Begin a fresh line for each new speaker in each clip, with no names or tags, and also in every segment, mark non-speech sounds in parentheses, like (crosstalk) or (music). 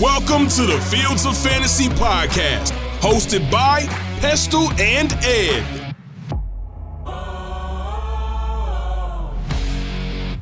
Welcome to the Fields of Fantasy podcast, hosted by Pestell and Ed.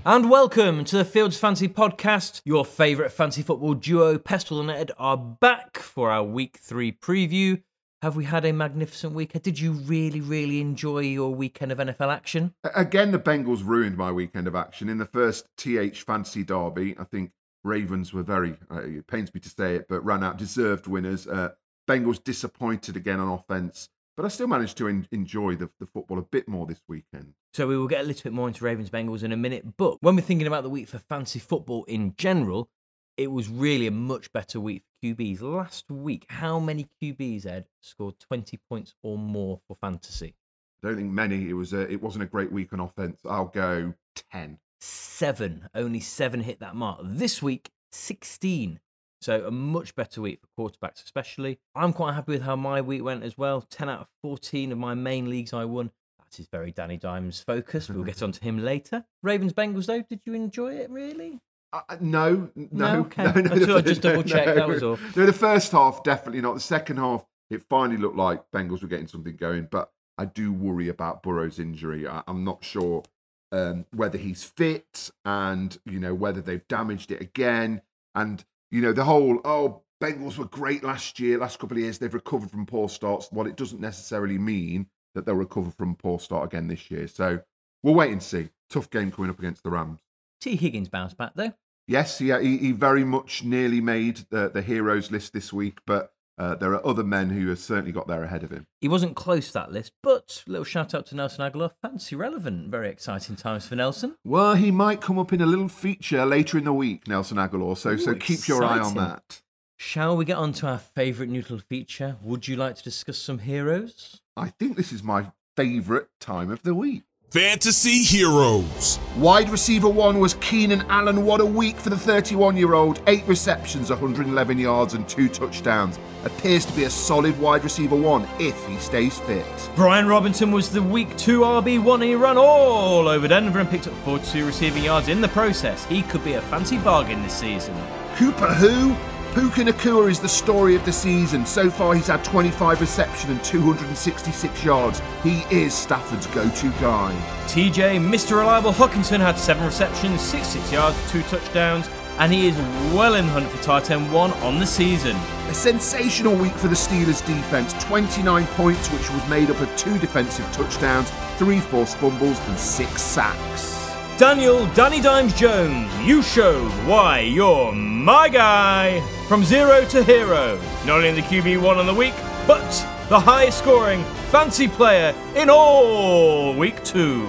And welcome to the Fields Fantasy Podcast. Your favourite fantasy football duo, Pestell and Ed, are back for our week three preview. Have we had a magnificent weekend? Did you really, really enjoy your weekend of NFL action?
Again, the Bengals ruined my weekend of action. In the first TH Fantasy Derby, I think Ravens were very, uh, it pains me to say it, but ran out deserved winners. Uh, Bengals disappointed again on offense, but I still managed to en- enjoy the, the football a bit more this weekend.
So we will get a little bit more into Ravens Bengals in a minute. But when we're thinking about the week for fantasy football in general, it was really a much better week for QBs. Last week, how many QBs, Ed, scored 20 points or more for fantasy?
I don't think many. It was a, it wasn't a great week on offense. I'll go ten.
Seven. Only seven hit that mark. This week, 16. So a much better week for quarterbacks, especially. I'm quite happy with how my week went as well. 10 out of 14 of my main leagues I won. That is very Danny Dimes focused. We'll get (laughs) on to him later. Ravens Bengals, though, did you enjoy it really?
Uh, no, no, (laughs)
No, okay.
no, no.
I thought
the-
just double check, that was all.
No, the first half definitely not. The second half, it finally looked like Bengals were getting something going, but I do worry about Burrow's injury. I, I'm not sure um, whether he's fit and you know whether they've damaged it again, and you know the whole oh Bengals were great last year, last couple of years they've recovered from poor starts. Well, it doesn't necessarily mean that they'll recover from poor start again this year. So we'll wait and see. Tough game coming up against the Rams.
T. Higgins bounced back, though.
Yes, yeah, he, he very much nearly made the, the heroes list this week, but uh, there are other men who have certainly got there ahead of him.
He wasn't close to that list, but little shout out to Nelson Agholor. Fancy relevant. Very exciting times for Nelson.
Well, he might come up in a little feature later in the week, Nelson Agholor. So, so
Ooh,
keep your eye on that.
Shall we get on to our favourite neutral feature? Would you like to discuss some heroes?
I think this is my favourite time of the week.
Fantasy Heroes.
Wide receiver one was Keenan Allen. What a week for the 31 year old. Eight receptions, 111 yards, and two touchdowns. Appears to be a solid wide receiver one if he stays fit.
Brian Robinson was the week two RB1 he ran all over Denver and picked up 42 receiving yards in the process. He could be a fancy bargain this season.
Cooper who? Puka Nacua is the story of the season. So far, he's had 25 reception and 266 yards. He is Stafford's go-to guy.
TJ, Mr. Reliable Hockenson had seven receptions, 66 yards, two touchdowns, and he is well in the hunt for tight end one on the season.
A sensational week for the Steelers defense. 29 points, which was made up of two defensive touchdowns, three forced fumbles, and six sacks.
Daniel Danny Dimes Jones, you showed why you're my guy. From zero to hero, not only in the QB one on the week, but the highest scoring fancy player in all week two.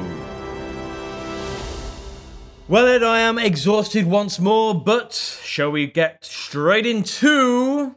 Well, Ed, I am exhausted once more, but shall we get straight into.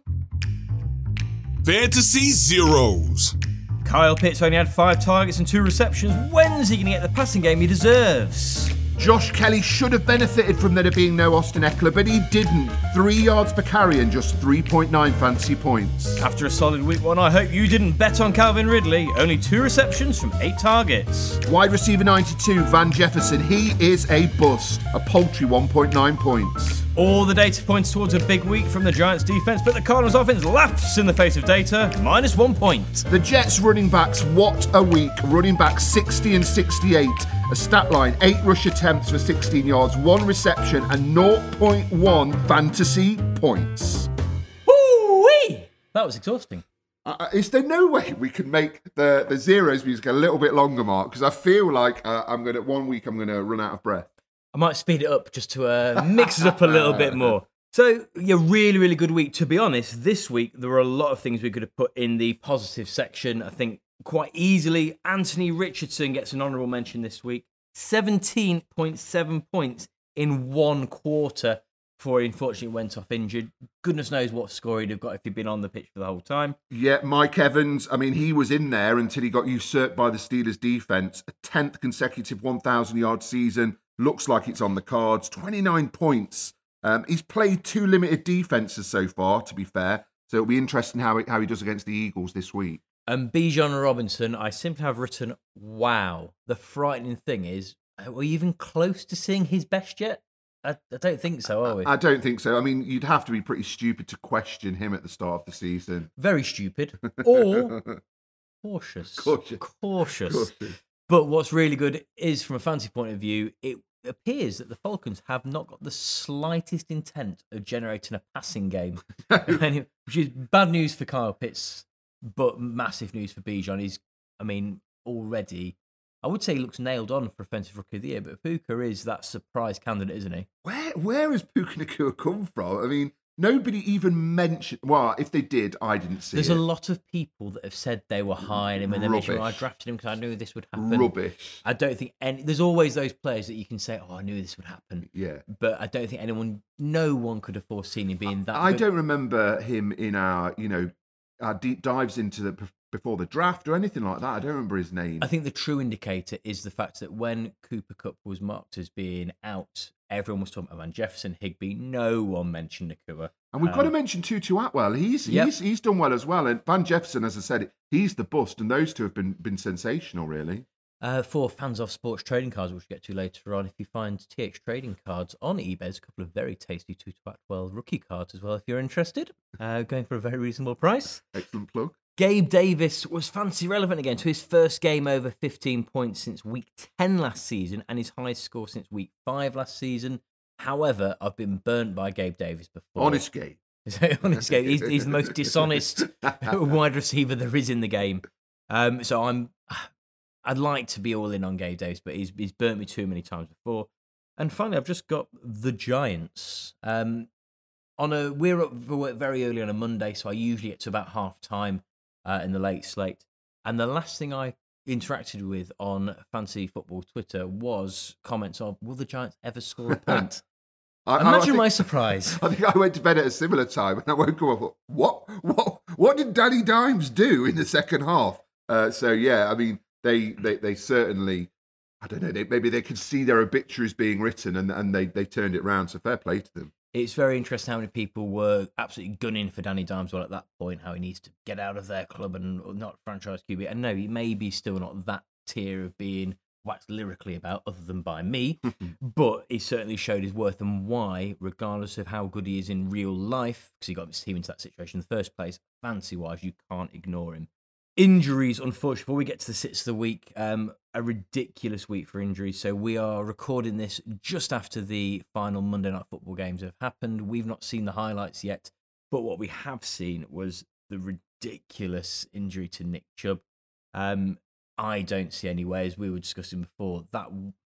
Fantasy Zeros.
Kyle Pitts only had five targets and two receptions. When's he going to get the passing game he deserves?
Josh Kelley should have benefited from there being no Austin Ekeler, but he didn't. Three yards per carry and just 3.9 fancy points.
After a solid week one, I hope you didn't bet on Calvin Ridley. Only two receptions from eight targets.
Wide receiver 92, Van Jefferson, he is a bust. A paltry 1.9 points.
All the data points towards a big week from the Giants defense, but the Cardinals offense laughs in the face of data. Minus one point.
The Jets running backs, what a week. Running back 60 and 68. A stat line, 8 rush attempts for 16 yards, 1 reception, and 0.1 fantasy points.
Woo-wee! That was exhausting.
Uh, is there no way we can make the, the zeros music a little bit longer, Mark? Because I feel like uh, I'm going to, one week I'm going to run out of breath.
I might speed it up just to uh, mix it up a little bit more. (laughs) So, yeah, really, really good week. To be honest, this week there were a lot of things we could have put in the positive section. I think quite easily, Anthony Richardson gets an honourable mention this week. 17.7 points in one quarter before he unfortunately went off injured. Goodness knows what score he'd have got if he'd been on the pitch for the whole time.
Yeah, Mike Evans, I mean, he was in there until he got usurped by the Steelers defense. A 10th consecutive 1,000 yard season. Looks like it's on the cards. 29 points. Um, he's played two limited defenses so far, to be fair. So it'll be interesting how, it, how he does against the Eagles this week.
And Bijan Robinson, I simply have written, wow. The frightening thing is, are we even close to seeing his best yet? I, I don't think so, are we?
I don't think so. I mean, you'd have to be pretty stupid to question him at the start of the season.
Very stupid. (laughs) Or cautious.
Cautious.
Cautious.
Cautious.
But what's really good is, from a fancy point of view, it appears that the Falcons have not got the slightest intent of generating a passing game, (laughs) (laughs) which is bad news for Kyle Pitts, but massive news for Bijan. He's, I mean, already, I would say he looks nailed on for Offensive Rookie of the Year, but Puka is that surprise candidate, isn't he?
Where where has Puka Nacua come from? I mean, nobody even mentioned. Well, if they did, I didn't see
There's
it.
a lot of people that have said they were high on him and they mentioned, "Oh, I drafted him because I knew this would happen.
Rubbish.
I don't think any. There's always those players that you can say, "Oh, I knew this would happen,"
Yeah.
but I don't think anyone, no one could have foreseen him being that.
I
good.
don't remember him in our, you know, our deep dives into the before the draft or anything like that. I don't remember his name.
I think the true indicator is the fact that when Cooper Kupp was marked as being out, everyone was talking about Van Jefferson, Higbee. No one mentioned Nacua.
And we've got to
Um,
mention Tutu Atwell. He's
Yep.
he's he's done well as well. And Van Jefferson, as I said, he's the bust, and those two have been been sensational, really.
Uh, for fans of sports trading cards, which we'll get to later on, if you find TH trading cards on eBay, there's a couple of very tasty Tutu Atwell rookie cards as well, if you're interested. Uh, going for a very reasonable price.
Excellent plug.
Gabe Davis was fancy relevant again to his first game over 15 points since week 10 last season and his highest score since week 5 last season. However, I've been burnt by Gabe Davis before.
Honest Gabe. (laughs)
honest Gabe. He's, he's the most dishonest (laughs) wide receiver there is in the game. Um, so I'm, I'd like to be all in on Gabe Davis, but he's he's burnt me too many times before. And finally, I've just got the Giants. Um, on a we're up for work very early on a Monday, so I usually get to about half time uh, in the late slate. And the last thing I interacted with on Fancy Football Twitter was comments of, "Will the Giants ever score a (laughs) point?"
I, I- I
Imagine
think-
my (laughs) surprise.
I think I went to bed at a similar time and I woke up. What? What? What did Danny Dimes do in the second half? Uh, so yeah, I mean, they they, they certainly. I don't know. They, maybe they could see their obituaries being written, and, and they, they turned it round. So fair play to them.
It's very interesting how many people were absolutely gunning for Danny Dimeswell at that point, how he needs to get out of their club and not franchise QB. And no, he may be still not that tier of being waxed lyrically about, other than by me, (laughs) but he certainly showed his worth and why, regardless of how good he is in real life, because he got his team into that situation in the first place, fancy wise, you can't ignore him. Injuries, unfortunately, before we get to the sits of the week, um, a ridiculous week for injuries. So we are recording this just after the final Monday night football games have happened. We've not seen the highlights yet, but what we have seen was the ridiculous injury to Nick Chubb. Um, I don't see any way, as we were discussing before, that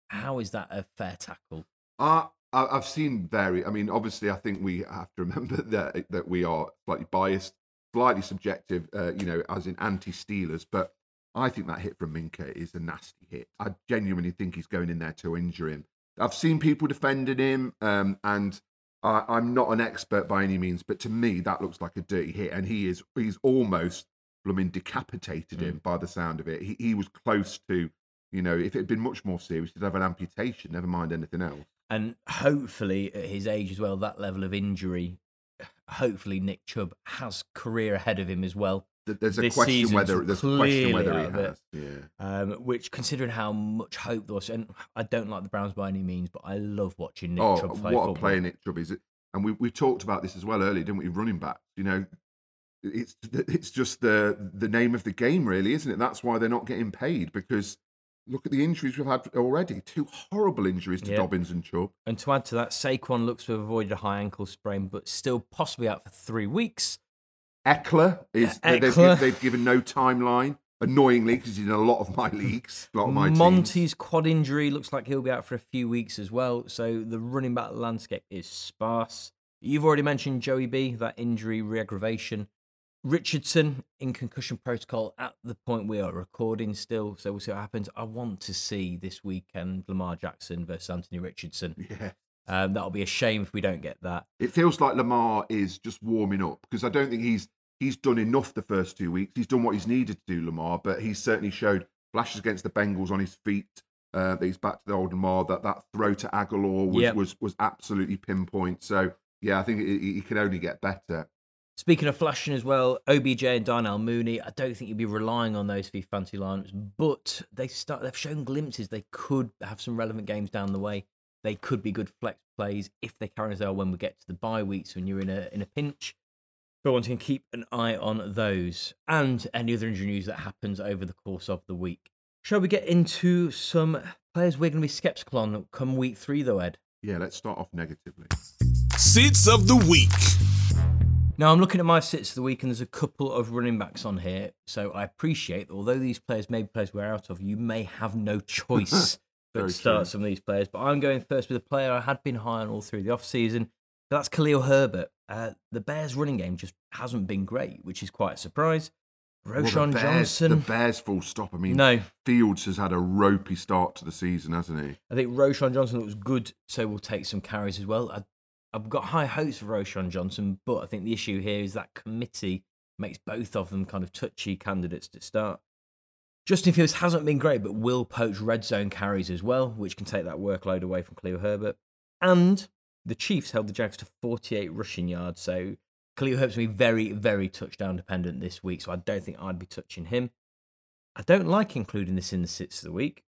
how is that a fair tackle?
Uh, I've seen very. I mean, obviously, I think we have to (laughs) remember that that we are slightly biased, slightly subjective. Uh, you know, as in anti-Steelers, but I think that hit from Minkah is a nasty hit. I genuinely think he's going in there to injure him. I've seen people defending him, um, and I, I'm not an expert by any means, but to me, that looks like a dirty hit, and he is he's almost, mean, decapitated him by the sound of it. He he was close to, you know, if it had been much more serious, he'd have an amputation. Never mind anything else.
And hopefully, at his age as well, that level of injury, hopefully Nick Chubb has career ahead of him as well.
Th- There's a question whether there's a question whether he
out of it.
has. Yeah.
Um, which, considering how much hope there was, and I don't like the Browns by any means, but I love watching Nick
oh,
Chubb play
what
football.
a player Nick Chubb is! And we we talked about this as well earlier, didn't we? Running back, you know, it's it's just the the name of the game, really, isn't it? That's why they're not getting paid because look at the injuries we've had already. Two horrible injuries to
Yeah.
Dobbins and Chubb.
And to add to that, Saquon looks to have avoided a high ankle sprain, but still possibly out for three weeks.
Ekeler is
E-
they've, they've given no timeline. Annoyingly, because he's in a lot of my leagues, a lot of my teams.
Monty's quad injury looks like he'll be out for a few weeks as well. So the running back landscape is sparse. You've already mentioned Joey B, that injury re-aggravation. Richardson in concussion protocol at the point we are recording still. So we'll see what happens. I want to see this weekend Lamar Jackson versus Anthony Richardson.
Yeah.
Um, that'll be a shame if we don't get that.
It feels like Lamar is just warming up because I don't think he's he's done enough the first two weeks. He's done what he's needed to do, Lamar, but he's certainly showed flashes against the Bengals on his feet. Uh, that he's back to the old Lamar. That that throw to Agholor was
Yep.
was was absolutely pinpoint. So yeah, I think he can only get better.
Speaking of flashing as well, OBJ and Darnell Mooney, I don't think you'd be relying on those for fancy lineups, but they start they've shown glimpses they could have some relevant games down the way. They could be good flex plays if they carry as well when we get to the bye weeks when you're in a in a pinch. But once again, keep an eye on those and any other injury news that happens over the course of the week. Shall we get into some players we're going to be skeptical on come week three, though, Ed?
Yeah, let's start off negatively.
Sits of the week.
Now, I'm looking at my sits of the week, and there's a couple of running backs on here. So I appreciate, although these players may be players we're out of, you may have no choice but (laughs)
Very
to start some of these players. But I'm going first with a player I had been high on all through the offseason. That's Khalil Herbert. Uh, the Bears' running game just hasn't been great, which is quite a surprise.
Well, the Bears-
Johnson.
The Bears full stop. I mean,
no,
Fields has had a ropey start to the season, hasn't he?
I think Roschon Johnson looks good, so we'll take some carries as well. I, I've got high hopes for Roschon Johnson, but I think the issue here is that committee makes both of them kind of touchy candidates to start. Justin Fields hasn't been great, but will poach red zone carries as well, which can take that workload away from Khalil Herbert. And the Chiefs held the Jags to 48 rushing yards, so Khalil Herbert's going to be very, very touchdown dependent this week, so I don't think I'd be touching him. I don't like including this in the sits of the week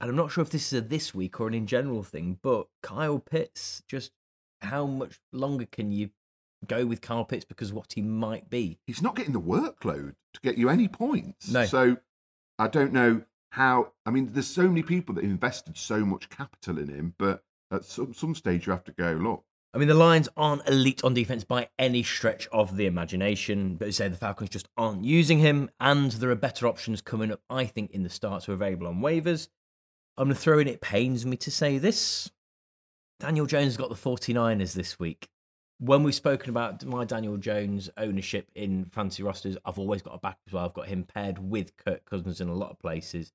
and I'm not sure if this is a this week or an in general thing, but Kyle Pitts, just how much longer can you go with Kyle Pitts because what he might be?
He's not getting the workload to get you any points.
No.
So I don't know how. I mean, there's so many people that invested so much capital in him, but at some, some stage you have to go, look,
I mean, the Lions aren't elite on defense by any stretch of the imagination, but say the Falcons just aren't using him, and there are better options coming up, I think, in the starts who are available on waivers. I'm going to throw in, it pains me to say this. Daniel Jones got the 49ers this week. When we've spoken about my Daniel Jones ownership in fancy rosters, I've always got a back as well. I've got him paired with Kirk Cousins in a lot of places.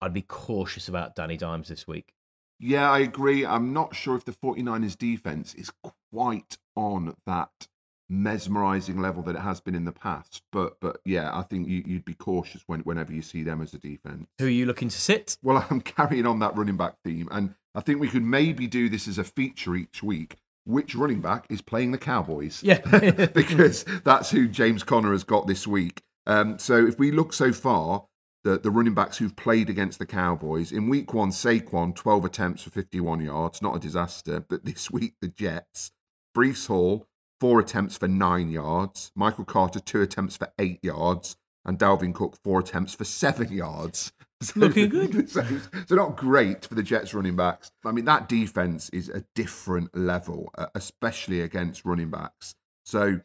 I'd be cautious about Danny Dimes this week.
Yeah, I agree. I'm not sure if the 49ers defense is quite on that mesmerizing level that it has been in the past. But but yeah, I think you, you'd be cautious when, whenever you see them as a defense.
Who are you looking to sit?
Well, (laughs) I'm carrying on that running back theme, and I think we could maybe do this as a feature each week. Which running back is playing the Cowboys?
Yeah. (laughs)
because that's who James Conner has got this week. Um, so if we look so far, the, the running backs who've played against the Cowboys in week one, Saquon, 12 attempts for 51 yards, not a disaster. But this week, the Jets, Breece Hall, four attempts for nine yards, Michael Carter, two attempts for eight yards, and Dalvin Cook, four attempts for seven (laughs) yards. (laughs) So-
Looking good. (laughs)
So, so not great for the Jets running backs. I mean, that defense is a different level, uh, especially against running backs. So,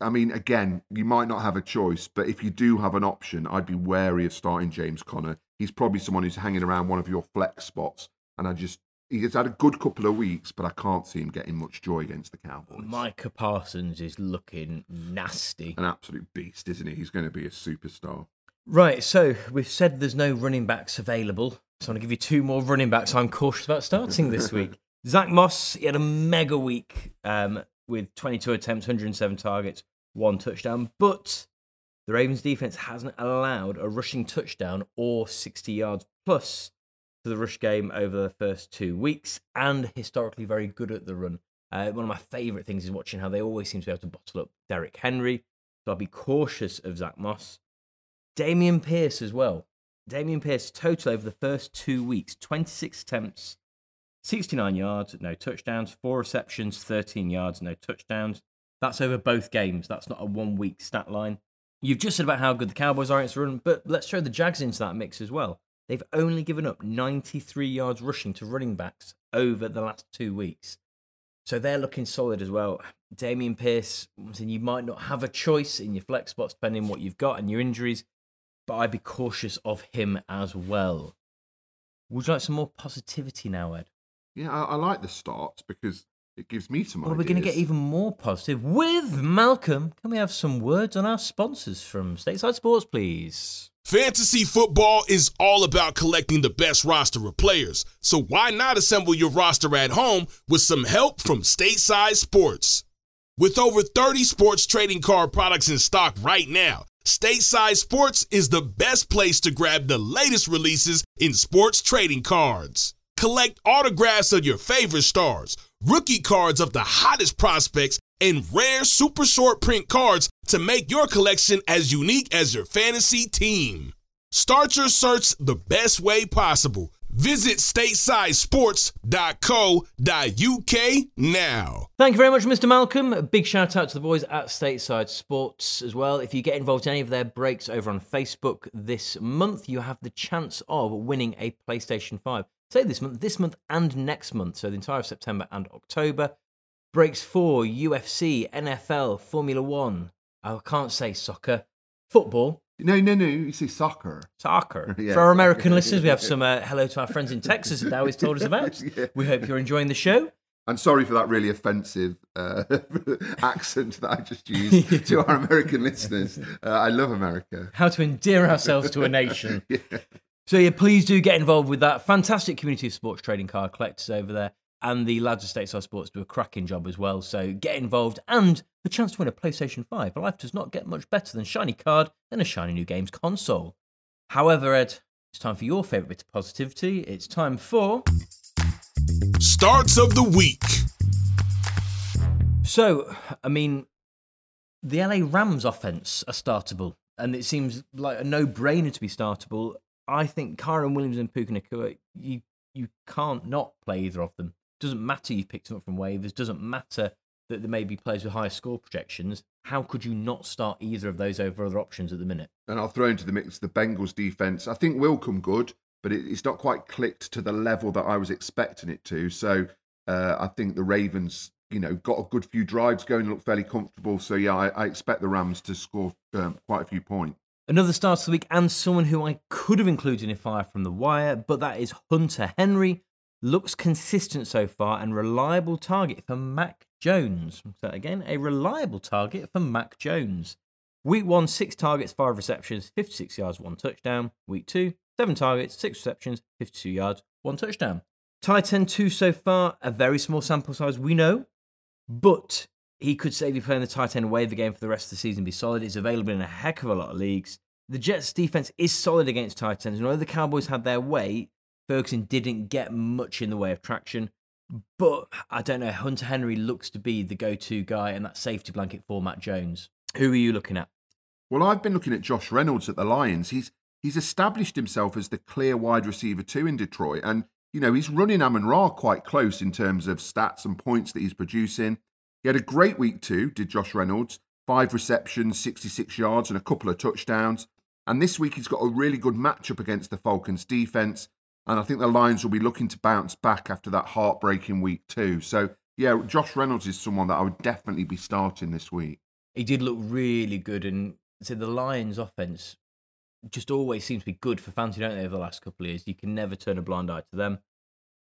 I mean, again, you might not have a choice, but if you do have an option, I'd be wary of starting James Conner. He's probably someone who's hanging around one of your flex spots, and I just he's had a good couple of weeks, but I can't see him getting much joy against the Cowboys.
Micah Parsons is looking nasty.
An absolute beast, isn't he? He's going to be a superstar.
Right, so we've said there's no running backs available. So I'm going to give you two more running backs I'm cautious about starting this week. (laughs) Zack Moss, he had a mega week um, with 22 attempts, 107 targets, one touchdown. But the Ravens defense hasn't allowed a rushing touchdown or 60 yards plus to the rush game over the first two weeks, and historically very good at the run. Uh, one of my favourite things is watching how they always seem to be able to bottle up Derrick Henry. So I'll be cautious of Zack Moss. Dameon Pierce as well. Dameon Pierce total over the first two weeks 26 attempts, 69 yards, no touchdowns, four receptions, 13 yards, no touchdowns. That's over both games. That's not a one week stat line. You've just said about how good the Cowboys are against run, but let's throw the Jags into that mix as well. They've only given up 93 yards rushing to running backs over the last two weeks. So they're looking solid as well. Dameon Pierce, you might not have a choice in your flex spots depending on what you've got and your injuries, but I'd be cautious of him as well. Would you like some more positivity now, Ed?
Yeah, I, I like the starts because it gives me some
Well, we're going to get even more positive with Malcolm. Can we have some words on our sponsors from Stateside Sports, please?
Fantasy football is all about collecting the best roster of players, so why not assemble your roster at home with some help from Stateside Sports? With over 30 sports trading card products in stock right now, Stateside Sports is the best place to grab the latest releases in sports trading cards. Collect autographs of your favorite stars, rookie cards of the hottest prospects, and rare super short print cards to make your collection as unique as your fantasy team. Start your search the best way possible. Visit statesidesports.co.uk now.
Thank you very much, Mr. Malcolm. A big shout out to the boys at Stateside Sports as well. If you get involved in any of their breaks over on Facebook this month, you have the chance of winning a PlayStation 5. Say this month, this month and next month, so the entire of September and October. Breaks for UFC, NFL, Formula One. I can't say soccer, football,
No, no, no. You say soccer.
soccer. (laughs)
Yeah,
For our American listeners, we have (laughs) some uh, hello to our friends in Texas that always told us (laughs) about.
Yeah.
We hope you're enjoying the show.
I'm sorry for that really offensive uh, accent that I just used to our American listeners. Uh, I love America.
How to endear ourselves to a nation.
Yeah.
So yeah, please do get involved with that fantastic community of sports trading card collectors over there. And the lads of Stateside Sports do a cracking job as well. So get involved and the chance to win a PlayStation 5. Life does not get much better than shiny card and a shiny new games console. However, Ed, it's time for your favourite bit of positivity. It's time for
Starts of the week.
So, I mean, the LA Rams offense are startable, and it seems like a no-brainer to be startable. I think Kyren Williams and Puka Nacua, you you can't not play either of them. Doesn't matter you've picked them up from waivers. Doesn't matter that there may be players with higher score projections. How could you not start either of those over other options at the minute?
And I'll throw into the mix the Bengals defense. I think will come good, but it, it's not quite clicked to the level that I was expecting it to. So uh, I think the Ravens, you know, got a good few drives going, look fairly comfortable. So yeah, I, I expect the Rams to score um, quite a few points.
Another start of the week, and someone who I could have included in a Fire from the Wire, but that is Hunter Henry. Looks consistent so far and reliable target for Mac Jones. So again, a reliable target for Mac Jones. Week one, six targets, five receptions, 56 yards, one touchdown. Week two, seven targets, six receptions, 52 yards, one touchdown. Tight end two so far, a very small sample size, we know, but he could safely play in the tight end waiver game for the rest of the season, be solid. It's available in a heck of a lot of leagues. The Jets' defense is solid against tight ends. And although the Cowboys had their way, Ferguson didn't get much in the way of traction. But I don't know. Hunter Henry looks to be the go to guy and that safety blanket for Mac Jones. Who are you looking at?
Well, I've been looking at Josh Reynolds at the Lions. He's he's established himself as the clear wide receiver two in Detroit, and you know he's running Amon Ra quite close in terms of stats and points that he's producing. He had a great week too, did Josh Reynolds. Five receptions, 66 yards, and a couple of touchdowns. And this week he's got a really good matchup against the Falcons defense. And I think the Lions will be looking to bounce back after that heartbreaking week too. So yeah, Josh Reynolds is someone that I would definitely be starting this week.
He did look really good. And so the Lions' offense just always seems to be good for fantasy, don't they, over the last couple of years? You can never turn a blind eye to them.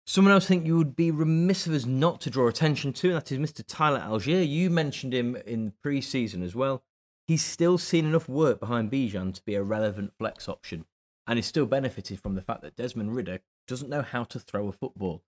Someone else I think you would be remiss of us not to draw attention to, and that is Mr. Tyler Allgeier. You mentioned him in pre season as well. He's still seen enough work behind Bijan to be a relevant flex option, and is still benefited from the fact that Desmond Ridder doesn't know how to throw a football,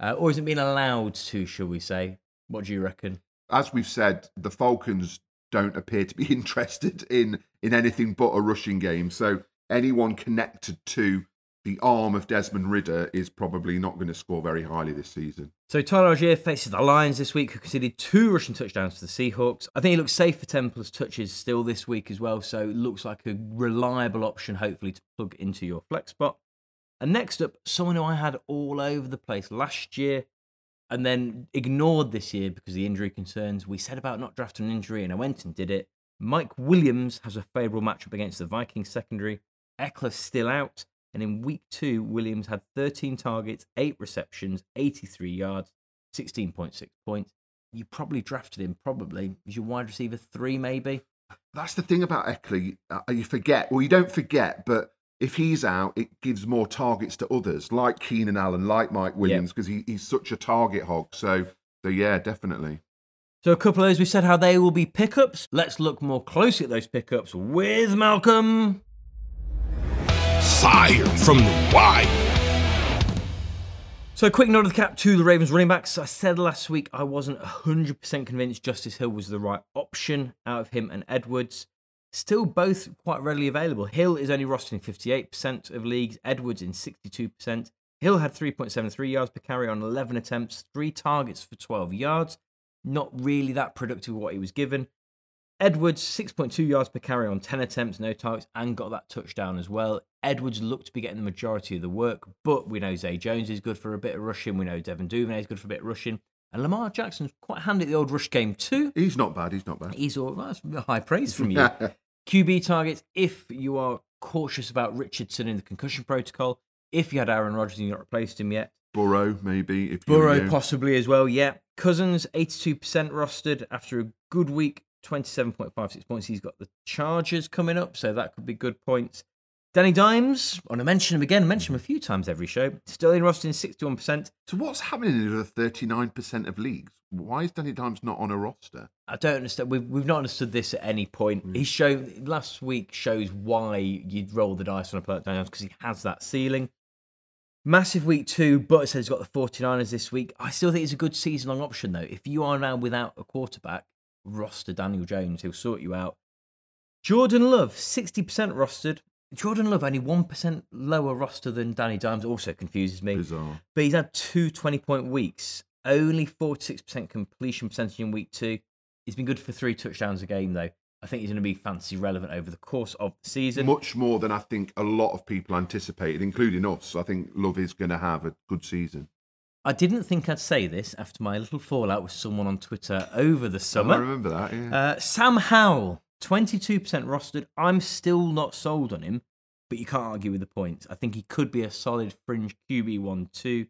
uh, or isn't being allowed to, shall we say? What do you reckon?
as we've said, the Falcons don't appear to be (laughs) interested in in anything but a rushing game. So anyone connected to the arm of Desmond Ridder is probably not going to score very highly this season.
So Tyler Allgeier faces the Lions this week, who conceded two rushing touchdowns to the Seahawks. I think he looks safe for 10 plus touches still this week as well, so it looks like a reliable option, hopefully, to plug into your flex spot. And next up, someone who I had all over the place last year and then ignored this year because of the injury concerns. We said about not drafting an injury, and I went and did it. Mike Williams has a favourable matchup against the Vikings secondary. Ekeler's still out. And in week two, Williams had 13 targets, eight receptions, 83 yards, 16.6 points. You probably drafted him, probably, as your wide receiver three, maybe.
That's the thing about Ekeler. Uh, you forget, well, you don't forget, but if he's out, it gives more targets to others, like Keenan Allen, like Mike Williams, because he, he's such a target hog. So, so yeah, definitely.
So, a couple of those, we said how they will be pickups. Let's look more closely at those pickups with Malcolm.
Fire from the wire.
So, a quick nod of the cap to the Ravens running backs. I said last week I wasn't 100% convinced Justice Hill was the right option out of him and Edwards. Still both quite readily available. Hill is only rostered in 58% of leagues, Edwards in 62%. Hill had 3.73 yards per carry on 11 attempts, three targets for 12 yards. Not really that productive what he was given. Edwards, 6.2 yards per carry on 10 attempts, no targets, and got that touchdown as well. Edwards looked to be getting the majority of the work, but we know Zay Jones is good for a bit of rushing. We know Devin Duvernay is good for a bit of rushing. And Lamar Jackson's quite handy at the old rush game too.
He's not bad. He's not bad.
He's all that's high praise from you. (laughs) QB targets, if you are cautious about Richardson in the concussion protocol, if you had Aaron Rodgers and you've not replaced him yet,
Burrow, maybe. If you
Burrow possibly as well. Yeah, Cousins eighty two percent rostered after a good week, twenty seven point five six points. He's got the Chargers coming up, so that could be good points. Danny Dimes, I want to mention him again. Mention him a few times every show. Sterling in rostered sixty one percent.
So what's happening in the 39% of leagues? Why is Danny Dimes not on a roster?
I don't understand. We've, we've not understood this at any point.
Mm.
He showed last week shows why you'd roll the dice on a player like Dimes because he has that ceiling. Massive week two, but says he's got the 49ers this week. I still think it's a good season long option though. If you are now without a quarterback, roster Daniel Jones, he'll sort you out. Jordan Love, 60% rostered. Jordan Love only 1% lower roster than Danny Dimes also confuses me.
Bizarre.
But he's had two 20 point weeks, only 46% completion percentage in week two. He's been good for three touchdowns a game, though. I think he's going to be fantasy relevant over the course of the season.
Much more than I think a lot of people anticipated, including us. I think Love is going to have a good season.
I didn't think I'd say this after my little fallout with someone on Twitter over the summer.
I remember that. Yeah.
Uh, Sam Howell, 22% rostered. I'm still not sold on him, but you can't argue with the points. I think he could be a solid fringe QB1 2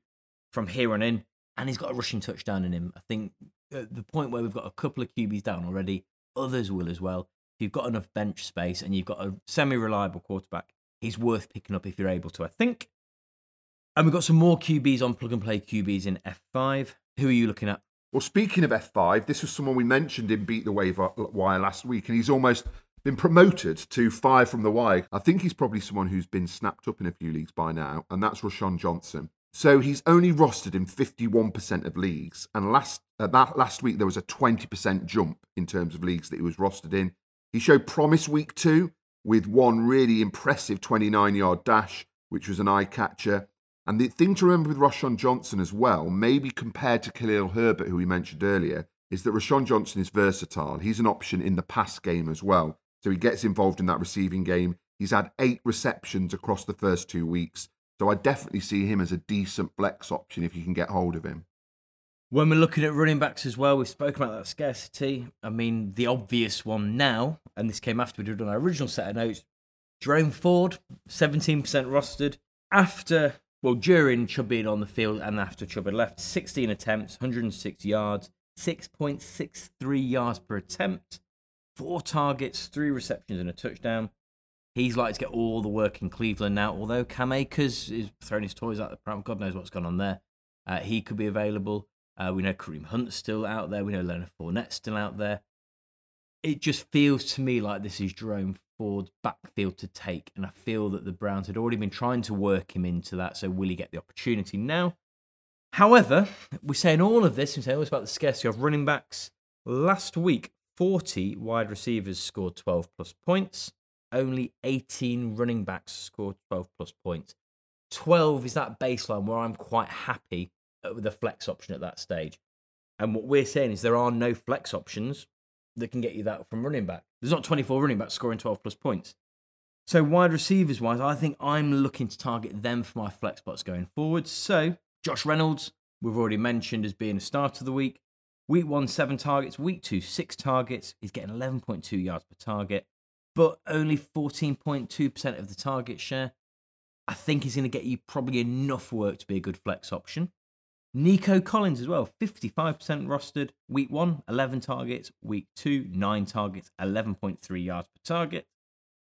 from here on in, and he's got a rushing touchdown in him. I think at the point where we've got a couple of QBs down already, others will as well. If you've got enough bench space and you've got a semi reliable quarterback, he's worth picking up if you're able to, I think. And we've got some more QBs on plug and play QBs in F5. Who are you looking at?
Well, speaking of F5, this was someone we mentioned in Beat the Wave Wire last week, and he's almost been promoted to five from the wire. I think he's probably someone who's been snapped up in a few leagues by now, and that's Roschon Johnson. So he's only rostered in 51% of leagues, and last uh, that last week there was a 20% jump in terms of leagues that he was rostered in. He showed promise week two with one really impressive 29 yard dash, which was an eye catcher. And the thing to remember with Roschon Johnson as well, maybe compared to Khalil Herbert, who we mentioned earlier, is that Roschon Johnson is versatile. He's an option in the pass game as well. So he gets involved in that receiving game. He's had eight receptions across the first two weeks. So I definitely see him as a decent flex option if you can get hold of him.
When we're looking at running backs as well, we've spoken about that scarcity. I mean, the obvious one now, and this came after we'd done our original set of notes Jerome Ford, 17% rostered. After, well, during Chubb being on the field and after Chubb had left, 16 attempts, 106 yards, 6.63 yards per attempt, four targets, three receptions, and a touchdown. He's likely to get all the work in Cleveland now, although Cam Akers is throwing his toys out the pram. God knows what's gone on there. Uh, he could be available. Uh, we know Kareem Hunt's still out there. We know Leonard Fournette's still out there. It just feels to me like this is Jerome Ford's backfield to take. And I feel that the Browns had already been trying to work him into that. So will he get the opportunity now? However, we're saying all of this and saying all about the scarcity of running backs. Last week, 40 wide receivers scored 12 plus points. Only 18 running backs scored 12 plus points. 12 is that baseline where I'm quite happy with a flex option at that stage. And what we're saying is there are no flex options that can get you that from running back. There's not 24 running backs scoring 12 plus points. So wide receivers wise, I think I'm looking to target them for my flex spots going forward. So Josh Reynolds, we've already mentioned as being a start of the week. Week one, seven targets. Week two, six targets. He's getting 11.2 yards per target, but only 14.2% of the target share. I think he's going to get you probably enough work to be a good flex option. Nico Collins as well, 55% rostered. Week one, 11 targets. Week two, nine targets, 11.3 yards per target.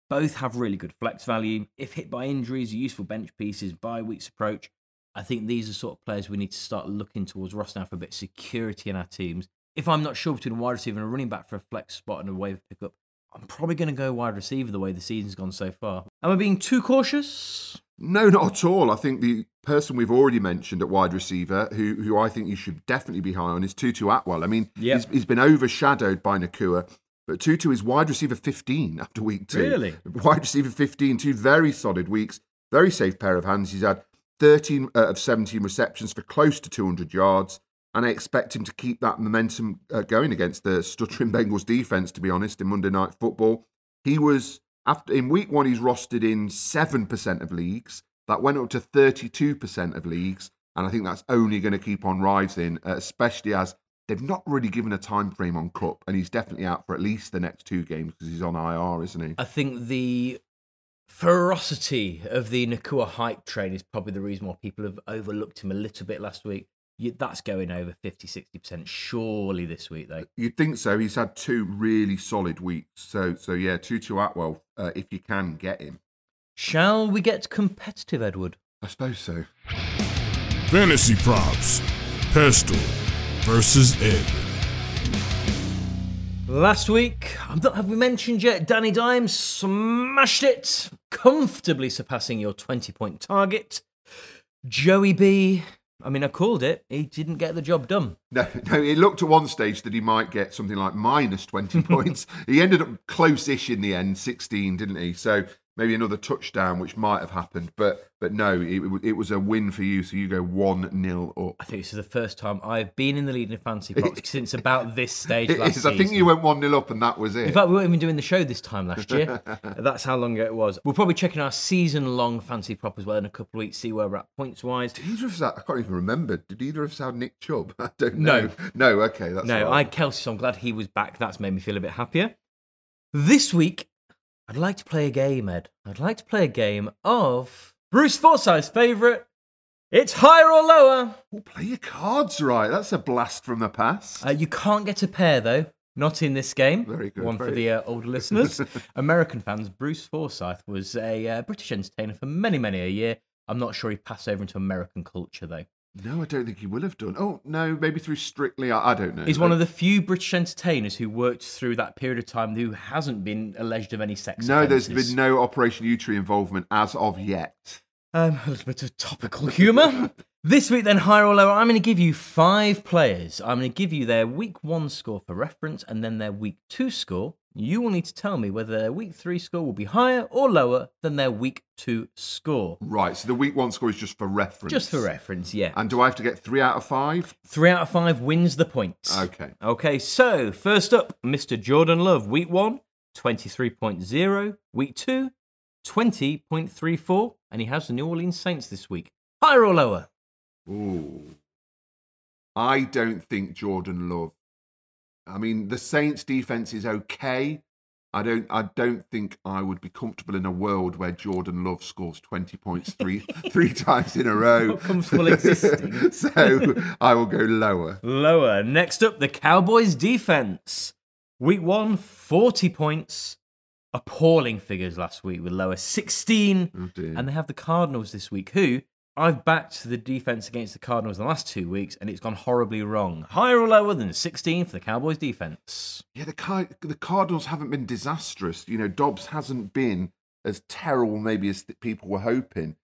Both have really good flex value. If hit by injuries, useful bench pieces, by week's approach, I think these are sort of players we need to start looking towards roster now for a bit of security in our teams. If I'm not sure between a wide receiver and a running back for a flex spot and a wave pickup, I'm probably going to go wide receiver the way the season's gone so far. Am I being too cautious?
No, not at all. I think the person we've already mentioned at wide receiver, who who I think you should definitely be high on, is Tutu Atwell. I mean,
Yep.
he's, he's been overshadowed by Nacua, but Tutu is wide receiver 15 (laughs) after week two.
Really?
Wide receiver 15, two very solid weeks, very safe pair of hands. He's had 13 uh, of 17 receptions for close to 200 yards and I expect him to keep that momentum uh, going against the stuttering (laughs) Bengals defense. To be honest, in Monday Night Football, he was after in week one he's rostered in seven percent of leagues. That went up to thirty-two percent of leagues, and I think that's only going to keep on rising, uh, especially as they've not really given a time frame on Kupp, and he's definitely out for at least the next two games because he's on IR, isn't he?
I think the ferocity of the Nacua hype train is probably the reason why people have overlooked him a little bit last week. You, that's going over 50, 60% surely this week, though.
You'd think so. He's had two really solid weeks. So, so yeah, Tutu Atwell, uh, if you can get him.
Shall we get competitive, Edward?
I suppose so.
Fantasy props. Pestell versus Ed.
Last week, I'm not, have we mentioned yet? Danny Dimes smashed it, comfortably surpassing your 20 point target. Joey B, I mean, I called it. He didn't get the job done. (laughs)
No, no, it looked at one stage that he might get something like minus 20 (laughs) points. He ended up close ish in the end, 16, didn't he? So maybe another touchdown, which might have happened. But but no, it, it was a win for you. So you go 1 0 up.
I think this is the first time I've been in the lead in fancy props since about this (laughs) stage
It
last
is. I think you went 1 0 up and that was it.
In fact, we weren't even doing the show this time last year. (laughs) That's how long ago it was. We're probably checking our season-long fancy prop as well in a couple of weeks, see where we're at points-wise.
Did either of us, I can't even remember. Did either of us have Nick Chubb? (laughs) I don't know. No, no. okay. That's
No,
all
I
right.
Kelce, so I'm glad he was back. That's made me feel a bit happier. This week, I'd like to play a game, Ed. I'd like to play a game of Bruce Forsyth's favourite. It's higher or lower.
Oh, play your cards right. That's a blast from the past.
Uh, you can't get a pair though. Not in this game.
Very good,
One for the uh, older listeners. (laughs) American fans. Bruce Forsyth was a uh, British entertainer for many, many a year. I'm not sure he passed over into American culture though.
No, I don't think he will have done. Oh, no, maybe through Strictly. I, I don't know.
He's one of the few British entertainers who worked through that period of time who hasn't been alleged of any sex.
No, there's been no Operation Yewtree involvement as of yet.
Um, a little bit of topical humour. this week, then, higher or lower, I'm going to give you five players. I'm going to give you their week one score for reference and then their week two score. You will need to tell me whether their week three score will be higher or lower than their week two score.
Right, so the week one score is just for reference.
Just for reference, yeah.
And do I have to get three out of five?
Three out of five wins the points.
Okay.
Okay, so first up, Mr. Jordan Love, week one, 23.0. Week two, 20.34. And he has the New Orleans Saints this week. Higher or lower?
Ooh. I don't think Jordan Love. I mean, the Saints defense is okay. I don't I don't think I would be comfortable in a world where Jordan Love scores 20 points three (laughs) three times in a row.
Not comfortable existing. (laughs)
so I will go lower.
Lower. Next up, the Cowboys defense. Week one, 40 points. Appalling figures last week with lower 16.
Oh.
And they have the Cardinals this week, who I've backed the defense against the Cardinals in the last two weeks, and it's gone horribly wrong. Higher or lower than 16 for the Cowboys defense?
Yeah, the Car- the Cardinals haven't been disastrous. You know, Dobbs hasn't been as terrible maybe as people were hoping.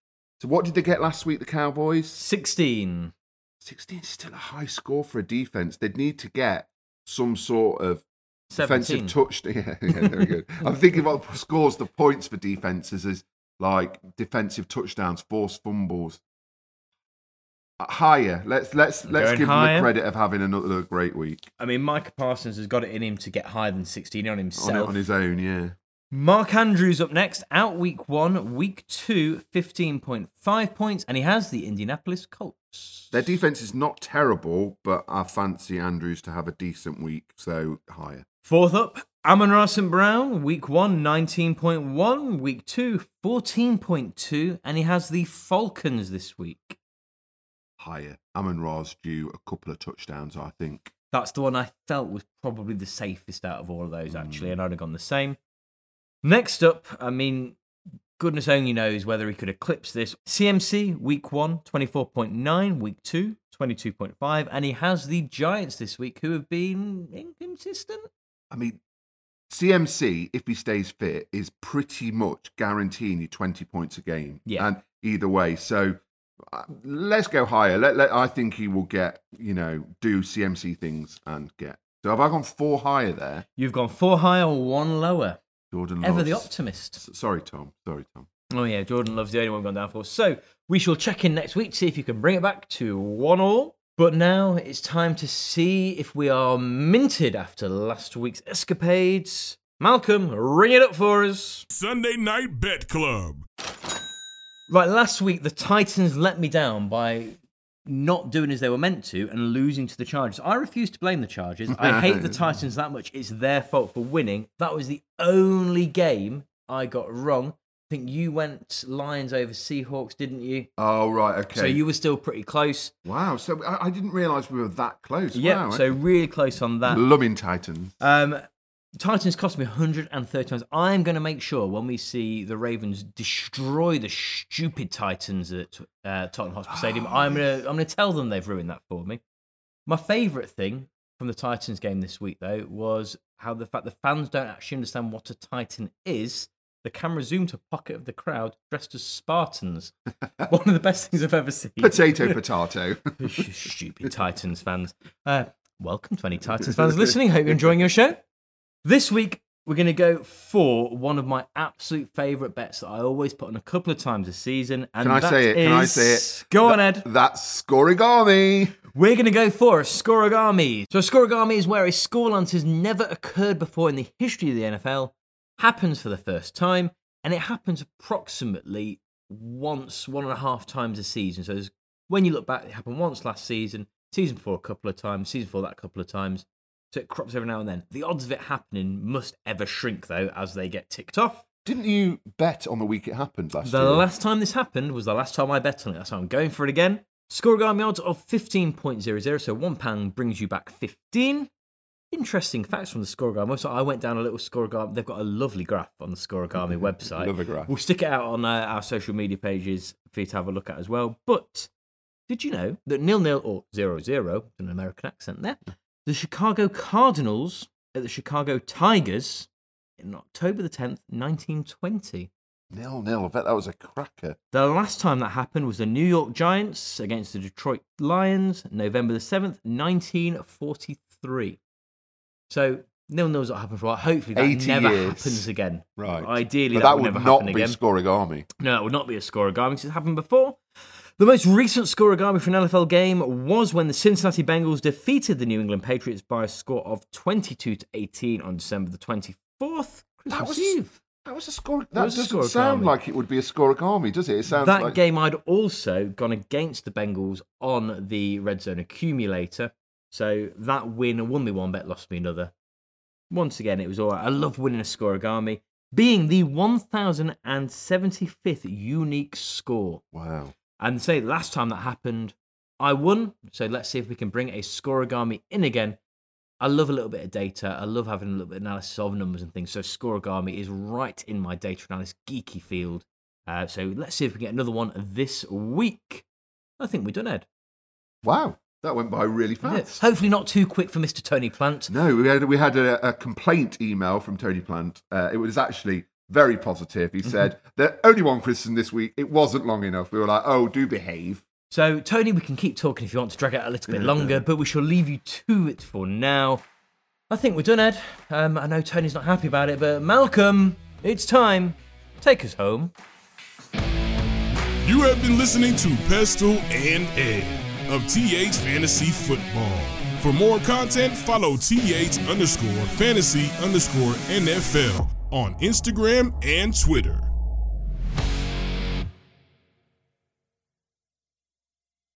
So what did they get last week, the Cowboys?
16.
16 is still a high score for a defense. They'd need to get some sort of
17.
defensive touch. (laughs) Yeah, yeah, very good. I'm thinking about scores, the points for defenses is like defensive touchdowns, forced fumbles. Uh, higher. Let's let's let's
Going
give
higher?
the credit of having another great week
I mean, Micah Parsons has got it in him to get higher than 16 on
on,
himself.
on his own. Yeah.
Mark Andrews up next, out week one, week two, 15.5 points, and he has the Indianapolis Colts.
Their defense is not terrible, but I fancy Andrews to have a decent week, so higher.
Fourth up, Amon St. Brown, week one, 19.1, week two, 14.2, and he has the Falcons this week.
Higher. Amon Ra's due a couple of touchdowns, I think.
That's the one I felt was probably the safest out of all of those, actually,
Mm.
and I'd have gone the same. Next up, I mean, goodness only knows whether he could eclipse this. CMC, week one, 24.9, week two, 22.5, and he has the Giants this week who have been inconsistent.
I mean, CMC, if he stays fit, is pretty much guaranteeing you 20 points a game.
Yeah.
And either way. So uh, let's go higher. Let, let, I think he will get, you know, do CMC things and get. So have I gone four higher there?
You've gone four higher, or one lower.
Jordan
Ever the optimist.
S- Sorry, Tom. Sorry, Tom.
Oh yeah, Jordan loves the only one gone down for. So we shall check in next week to see if you can bring it back to one all. But now it's time to see if we are minted after last week's escapades. Malcolm, ring it up for us.
Sunday Night Bet Club.
Right, last week the Titans let me down by not doing as they were meant to and losing to the Chargers. I refuse to blame the Chargers. I hate the (laughs) Titans that much. It's their fault for winning. That was the only game I got wrong. I think you went Lions over Seahawks, didn't you?
Oh right, okay.
So you were still pretty close.
wow. So I, I didn't realise we were that close.
Yeah,
wow.
so really close on that.
Loving Titans.
Um, Titans cost me 130 times. I'm going to make sure when we see the Ravens destroy the stupid Titans at uh, Tottenham Hotspur Stadium, I'm going to I'm going to tell them they've ruined that for me. My favourite thing from the Titans game this week, though, was how the fact the fans don't actually understand what a Titan is. The camera zoomed to a pocket of the crowd dressed as Spartans. (laughs) One of the best things I've ever seen.
Potato, (laughs) potato.
Stupid (laughs) Titans fans. Uh, welcome to any Titans fans listening. Hope you're enjoying your show. This week, we're going to go for one of my absolute favourite bets that I always put on a couple of times a season. And
Can I
that
say it? Can I say it?
Go on, Ed.
That's Scorigami.
We're going to go for a scorigami. So, a scorigami is where a scoreline has never occurred before in the history of the NFL, happens for the first time, and it happens approximately once, one and a half times a season. So, when you look back, it happened once last season, season before a couple of times, season before that a couple of times. So, it crops every now and then. The odds of it happening must ever shrink, though, as they get ticked off.
Didn't you bet on the week it happened last
The
year?
last time this happened was the last time I bet on it. That's why I'm going for it again. Scorigami odds of 15.00, so one pound brings you back 15. Interesting facts from the Scorigami website. I went down a little Scorigami. They've got a lovely graph on the Scorigami (laughs) website.
Love a graph.
We'll stick it out on uh, our social media pages for you to have a look at as well. But did you know that nil nil or zero zero, an American accent there, the Chicago Cardinals at the Chicago Tigers in October the 10th, 1920.
Nil nil. I bet that was a cracker.
The last time that happened was the New York Giants against the Detroit Lions, November the 7th, 1943. So, nil nil's not happened for a while. Hopefully, that
80
never
years.
happens again.
Right.
Ideally,
But
that,
that
would
would
never
not
happen
be
again.
army.
No, it would not be a scorigami because it's happened before. The most recent scorigami for an NFL game was when the Cincinnati Bengals defeated the New England Patriots by a score of 22 to 18 on December the 24th, Christmas
That was-
Eve.
That was a score. That
was a
doesn't sound like it would be a scorigami, does it? It sounds like
that
like
game I'd also gone against the Bengals on the red zone accumulator. So that win won me one bet, lost me another. Once again, it was all right. I love winning a scorigami, being the 1075th unique score.
Wow.
And say last time that happened, I won. So let's see if we can bring a scorigami in again. I love a little bit of data. I love having a little bit of analysis of numbers and things. So scorigami is right in my data analysis geeky field. Uh, so let's see if we can get another one this week. I think we're done, Ed.
Wow. That went by really
Yeah.
fast.
Hopefully not too quick for Mr. Tony Plant.
No, we had we had a, a complaint email from Tony Plant. Uh, it was actually very positive. He said that only one criticism this week. It wasn't long enough. We were like, oh, do behave.
So, Tony, we can keep talking if you want to drag it out a little bit longer, but we shall leave you to it for now. I think we're done, Ed. Um, I know Tony's not happy about it, but Malcolm, it's time. Take us home.
You have been listening to Pestell and Ed of TH Fantasy Football. For more content, follow TH underscore fantasy underscore NFL on Instagram and Twitter.